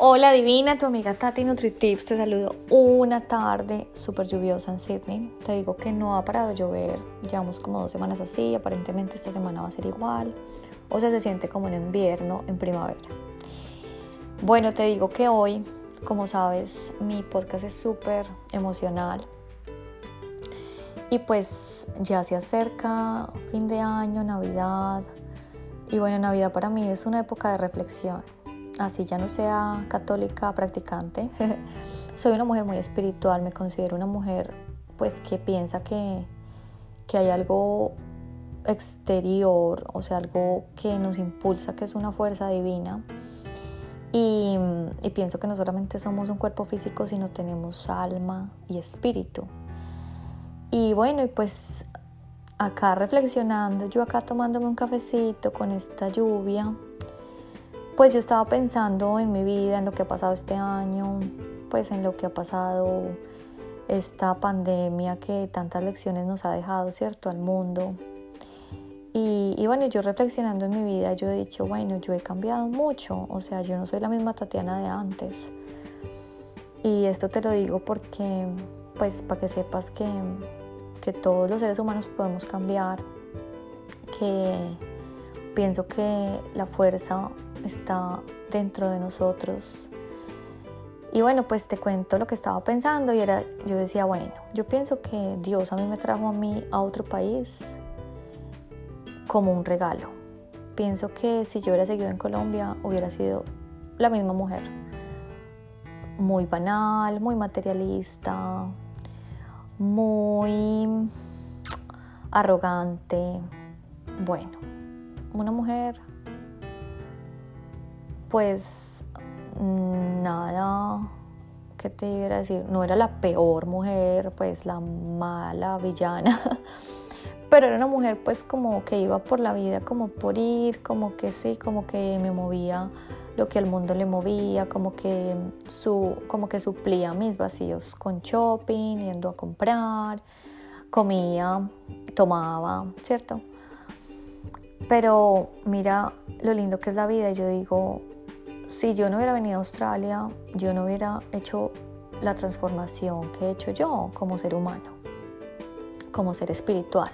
Hola divina, tu amiga Tati NutriTips, te saludo una tarde súper lluviosa en Sydney. Te digo que no ha parado de llover, llevamos como dos semanas así, aparentemente esta semana va a ser igual, o sea, se siente como en invierno, en primavera. Bueno, te digo que hoy, como sabes, mi podcast es súper emocional. Y pues ya se acerca fin de año, Navidad. Y bueno, Navidad para mí es una época de reflexión así ya no sea católica practicante, soy una mujer muy espiritual, me considero una mujer pues que piensa que, que hay algo exterior, o sea, algo que nos impulsa, que es una fuerza divina. Y, pienso que no solamente somos un cuerpo físico, sino tenemos alma y espíritu. Y bueno, y pues acá reflexionando, yo acá tomándome un cafecito con esta lluvia, pues yo estaba pensando en mi vida, en lo que ha pasado este año, pues en lo que ha pasado esta pandemia que tantas lecciones nos ha dejado, ¿cierto?, al mundo. Y, bueno, yo reflexionando en mi vida, yo he dicho, bueno, yo he cambiado mucho, o sea, yo no soy la misma Tatiana de antes. Y esto te lo digo porque, pues, para que sepas que, que todos los seres humanos podemos cambiar, que pienso que la fuerza está dentro de nosotros. Y bueno, pues te cuento lo que estaba pensando y era, yo decía, bueno, yo pienso que Dios a mí me trajo a mí a otro país como un regalo. Pienso que si yo hubiera seguido en Colombia hubiera sido la misma mujer. Muy banal, muy materialista, muy arrogante. Bueno, una mujer pues nada, ¿qué te iba a decir? No era la peor mujer, pues la mala villana, pero era una mujer pues como que iba por la vida como por ir, como que sí, como que me movía lo que el mundo le movía, como que, su, como que suplía mis vacíos con shopping, yendo a comprar, comía, tomaba, ¿cierto? Pero mira lo lindo que es la vida yo digo, si yo no hubiera venido a Australia, yo no hubiera hecho la transformación que he hecho yo como ser humano, como ser espiritual.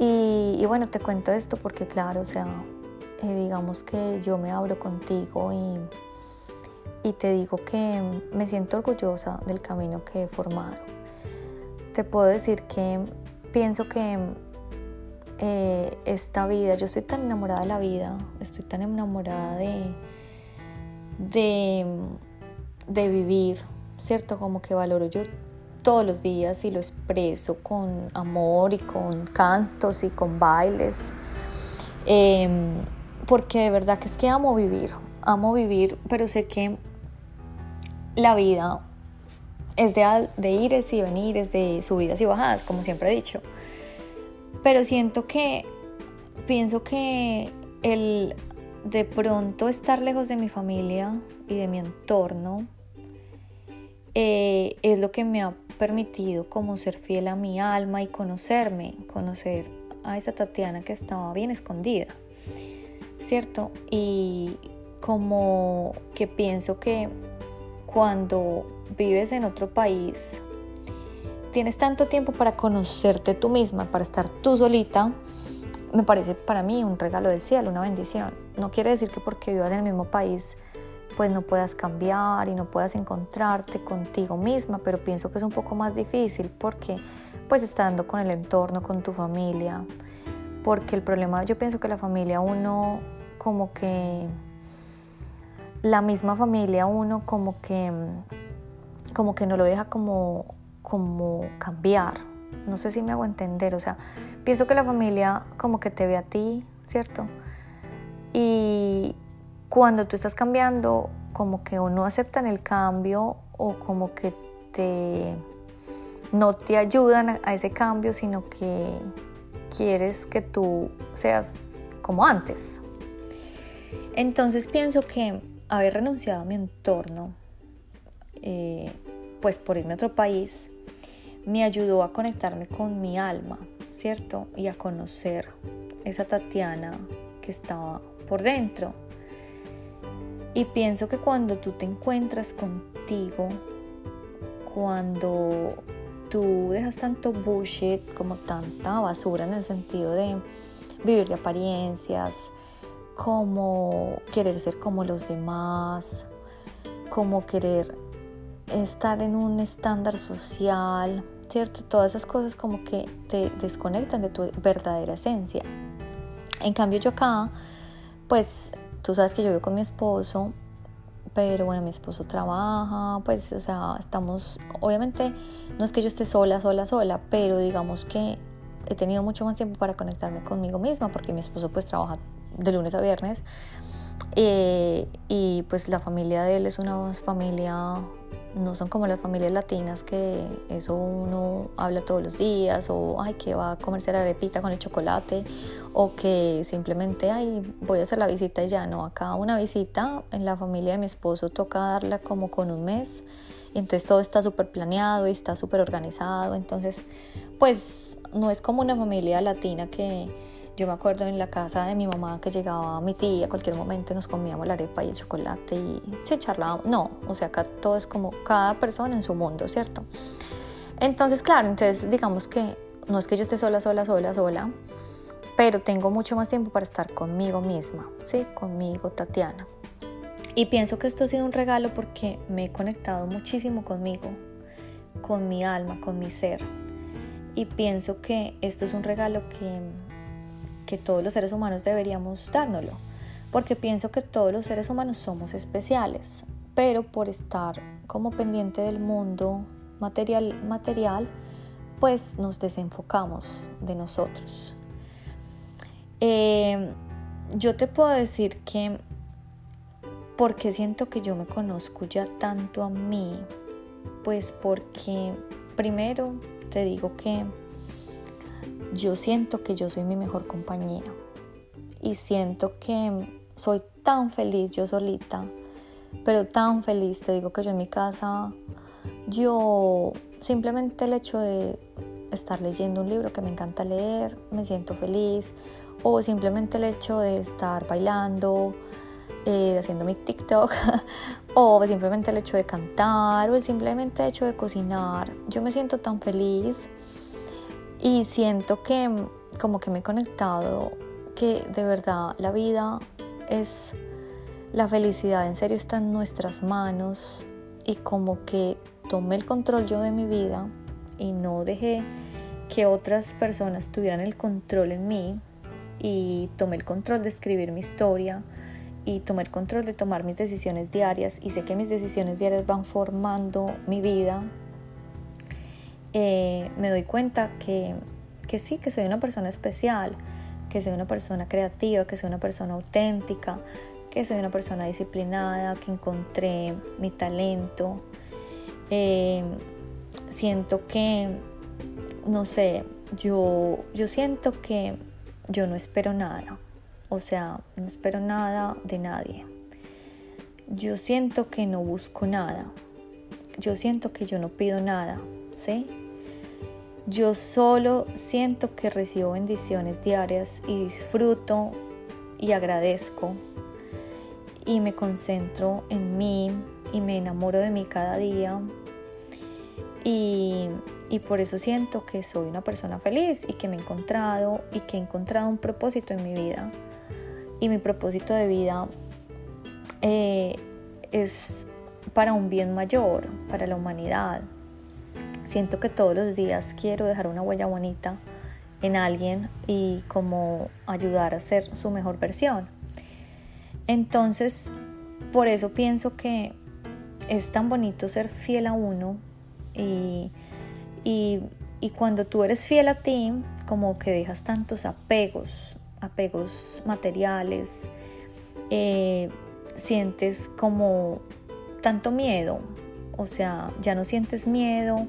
Y, bueno, te cuento esto porque claro, o sea, eh, digamos que yo me abro contigo y, y te digo que me siento orgullosa del camino que he formado. Te puedo decir que pienso que eh, esta vida, yo estoy tan enamorada de la vida, estoy tan enamorada de, de, vivir, ¿cierto? Como que valoro yo todos los días y lo expreso con amor y con cantos y con bailes. Em, porque de verdad que es que amo vivir, amo vivir, pero sé que la vida es de, de ires y venires, de subidas y bajadas, como siempre he dicho. Pero siento que, pienso que el de pronto estar lejos de mi familia y de mi entorno eh, es lo que me ha permitido como ser fiel a mi alma y conocerme, conocer a esa Tatiana que estaba bien escondida, ¿cierto? Y como que pienso que cuando vives en otro país, tienes tanto tiempo para conocerte tú misma, para estar tú solita, me parece para mí un regalo del cielo, una bendición. No quiere decir que porque vivas en el mismo país pues no puedas cambiar y no puedas encontrarte contigo misma, pero pienso que es un poco más difícil porque pues estando con el entorno, con tu familia, porque el problema, yo pienso que la familia uno como que la misma familia uno como que como que no lo deja como como cambiar. No sé si me hago entender, o sea, pienso que la familia como que te ve a ti, ¿cierto? Y cuando tú estás cambiando, como que o no aceptan el cambio o como que te no te ayudan a ese cambio, sino que quieres que tú seas como antes. Entonces pienso que haber renunciado a mi entorno, eh, pues por irme a otro país, me ayudó a conectarme con mi alma, ¿cierto? Y a conocer esa Tatiana que estaba por dentro. Y pienso que cuando tú te encuentras contigo, cuando tú dejas tanto bullshit, como tanta basura en el sentido de vivir de apariencias, como querer ser como los demás, como querer estar en un estándar social, ¿cierto? Todas esas cosas como que te desconectan de tu verdadera esencia. En cambio yo acá, pues tú sabes que yo vivo con mi esposo, pero bueno, mi esposo trabaja, pues o sea, estamos, obviamente no es que yo esté sola, sola, sola, pero digamos que he tenido mucho más tiempo para conectarme conmigo misma porque mi esposo pues trabaja de lunes a viernes eh, y pues la familia de él es una familia, no son como las familias latinas que eso uno habla todos los días o ay que va a comerse la arepita con el chocolate o que simplemente ay voy a hacer la visita y ya no, acá una visita en la familia de mi esposo toca darla como con un mes entonces todo está súper planeado y está súper organizado, entonces pues no es como una familia latina que yo me acuerdo en la casa de mi mamá que llegaba mi tía a cualquier momento y nos comíamos la arepa y el chocolate y se charlábamos. No, o sea, acá todo es como cada persona en su mundo, ¿cierto? Entonces, claro, entonces digamos que no es que yo esté sola, sola, sola, sola, pero tengo mucho más tiempo para estar conmigo misma, ¿sí? Conmigo, Tatiana. Y pienso que esto ha sido un regalo porque me he conectado muchísimo conmigo, con mi alma, con mi ser. Y pienso que esto es un regalo que que todos los seres humanos deberíamos dárnoslo, porque pienso que todos los seres humanos somos especiales, pero por estar como pendiente del mundo material, material pues nos desenfocamos de nosotros. Eh, yo te puedo decir que porque siento que yo me conozco ya tanto a mí, pues porque primero te digo que yo siento que yo soy mi mejor compañía y siento que soy tan feliz yo solita, pero tan feliz, te digo que yo en mi casa, yo simplemente el hecho de estar leyendo un libro que me encanta leer, me siento feliz, o simplemente el hecho de estar bailando, eh, haciendo mi TikTok, o simplemente el hecho de cantar, o el simplemente hecho de cocinar, yo me siento tan feliz y siento que como que me he conectado, que de verdad la vida es la felicidad, en serio está en nuestras manos y como que tomé el control yo de mi vida y no dejé que otras personas tuvieran el control en mí y tomé el control de escribir mi historia y tomé el control de tomar mis decisiones diarias y sé que mis decisiones diarias van formando mi vida eh, me doy cuenta que, que sí, que soy una persona especial, que soy una persona creativa, que soy una persona auténtica, que soy una persona disciplinada, que encontré mi talento. Eh, siento que, no sé, yo, yo siento que yo no espero nada. O sea, no espero nada de nadie. Yo siento que no busco nada. Yo siento que yo no pido nada, ¿sí? Yo solo siento que recibo bendiciones diarias y disfruto y agradezco y me concentro en mí y me enamoro de mí cada día. Y, y, por eso siento que soy una persona feliz y que me he encontrado y que he encontrado un propósito en mi vida. Y mi propósito de vida eh, es para un bien mayor, para la humanidad Siento que todos los días quiero dejar una huella bonita en alguien y como ayudar a ser su mejor versión. Entonces, por eso pienso que es tan bonito ser fiel a uno y, y, cuando tú eres fiel a ti, como que dejas tantos apegos, apegos materiales, eh, sientes como tanto miedo, o sea, ya no sientes miedo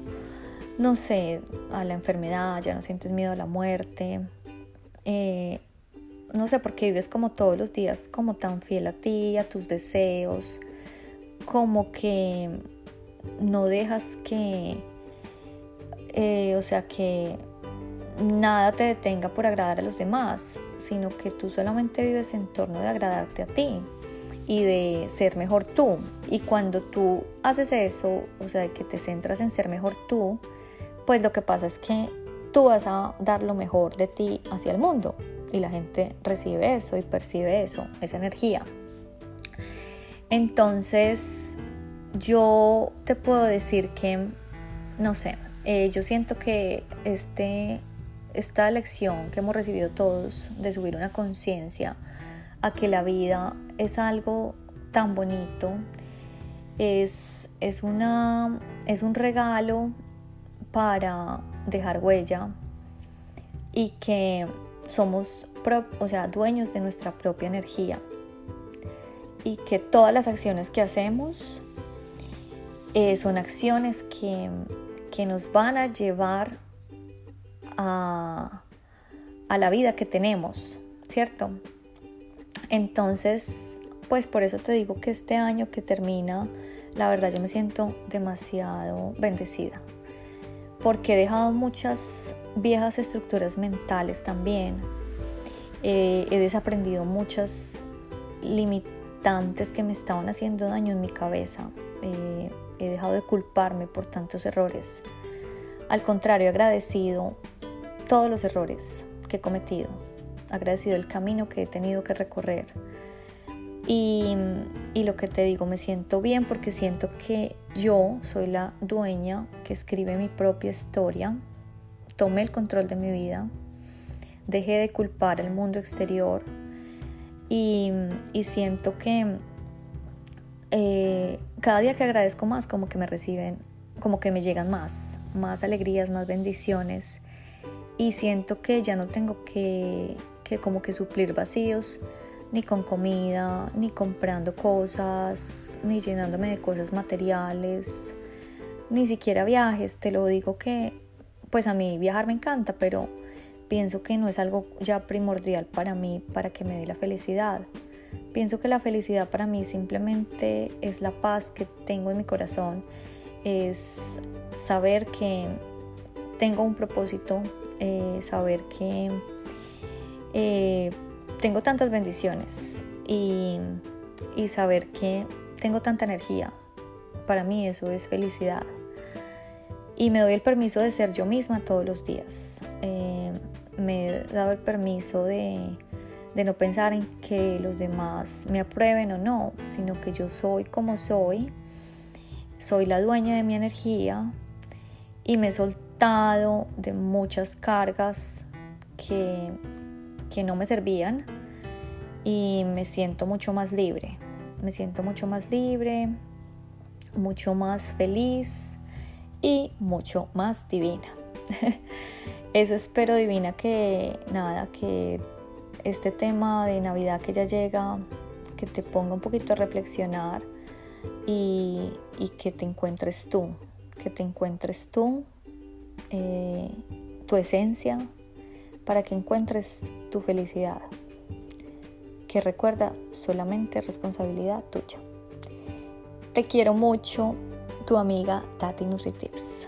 no sé, a la enfermedad, ya no sientes miedo a la muerte. Eh, no sé, porque vives como todos los días como tan fiel a ti, a tus deseos, como que no dejas que, eh, o sea, que nada te detenga por agradar a los demás, sino que tú solamente vives en torno de agradarte a ti. y de ser mejor tú. Y cuando tú haces eso, o sea, que te centras en ser mejor tú, pues lo que pasa es que tú vas a dar lo mejor de ti hacia el mundo y la gente recibe eso y percibe eso, esa energía. Entonces, yo te puedo decir que, no sé, eh, yo siento que este, esta lección que hemos recibido todos de subir una conciencia a que la vida es algo tan bonito, es, es, una, es un regalo para dejar huella y que somos o sea, dueños de nuestra propia energía y que todas las acciones que hacemos eh, son acciones que, que, nos van a llevar a, a la vida que tenemos, ¿cierto? Entonces, pues por eso te digo que este año que termina, la verdad yo me siento demasiado bendecida, porque he dejado muchas viejas estructuras mentales también, eh, he desaprendido muchas limitantes que me estaban haciendo daño en mi cabeza, eh, he dejado de culparme por tantos errores, al contrario, he agradecido todos los errores que he cometido, agradecido el camino que he tenido que recorrer. Y, lo que te digo, me siento bien porque siento que yo soy la dueña que escribe mi propia historia, tomé el control de mi vida, dejé de culpar al mundo exterior y, y siento que eh, cada día que agradezco más, como que me reciben, como que me llegan más, más alegrías, más bendiciones. Y siento que ya no tengo que que como que suplir vacíos, ni con comida, ni comprando cosas, ni llenándome de cosas materiales, ni siquiera viajes. Te lo digo que, pues a mí viajar me encanta, pero pienso que no es algo ya primordial para mí, para que me dé la felicidad. Pienso que la felicidad para mí simplemente es la paz que tengo en mi corazón, es saber que tengo un propósito, eh, saber que eh, tengo tantas bendiciones y, saber que tengo tanta energía, para mí eso es felicidad. Y me doy el permiso de ser yo misma todos los días. Eh, me he dado el permiso de, de no pensar en que los demás me aprueben o no, sino que yo soy como soy, soy la dueña de mi energía y me he soltado de muchas cargas que, que no me servían y me siento mucho más libre. Me siento mucho más libre, mucho más feliz y mucho más divina. Eso espero divina que nada, que este tema de Navidad que ya llega, que te ponga un poquito a reflexionar y, que te encuentres tú, que te encuentres tú, eh, tu esencia, para que encuentres tu felicidad. Que recuerda solamente responsabilidad tuya. Te quiero mucho, tu amiga Tati Nutritips.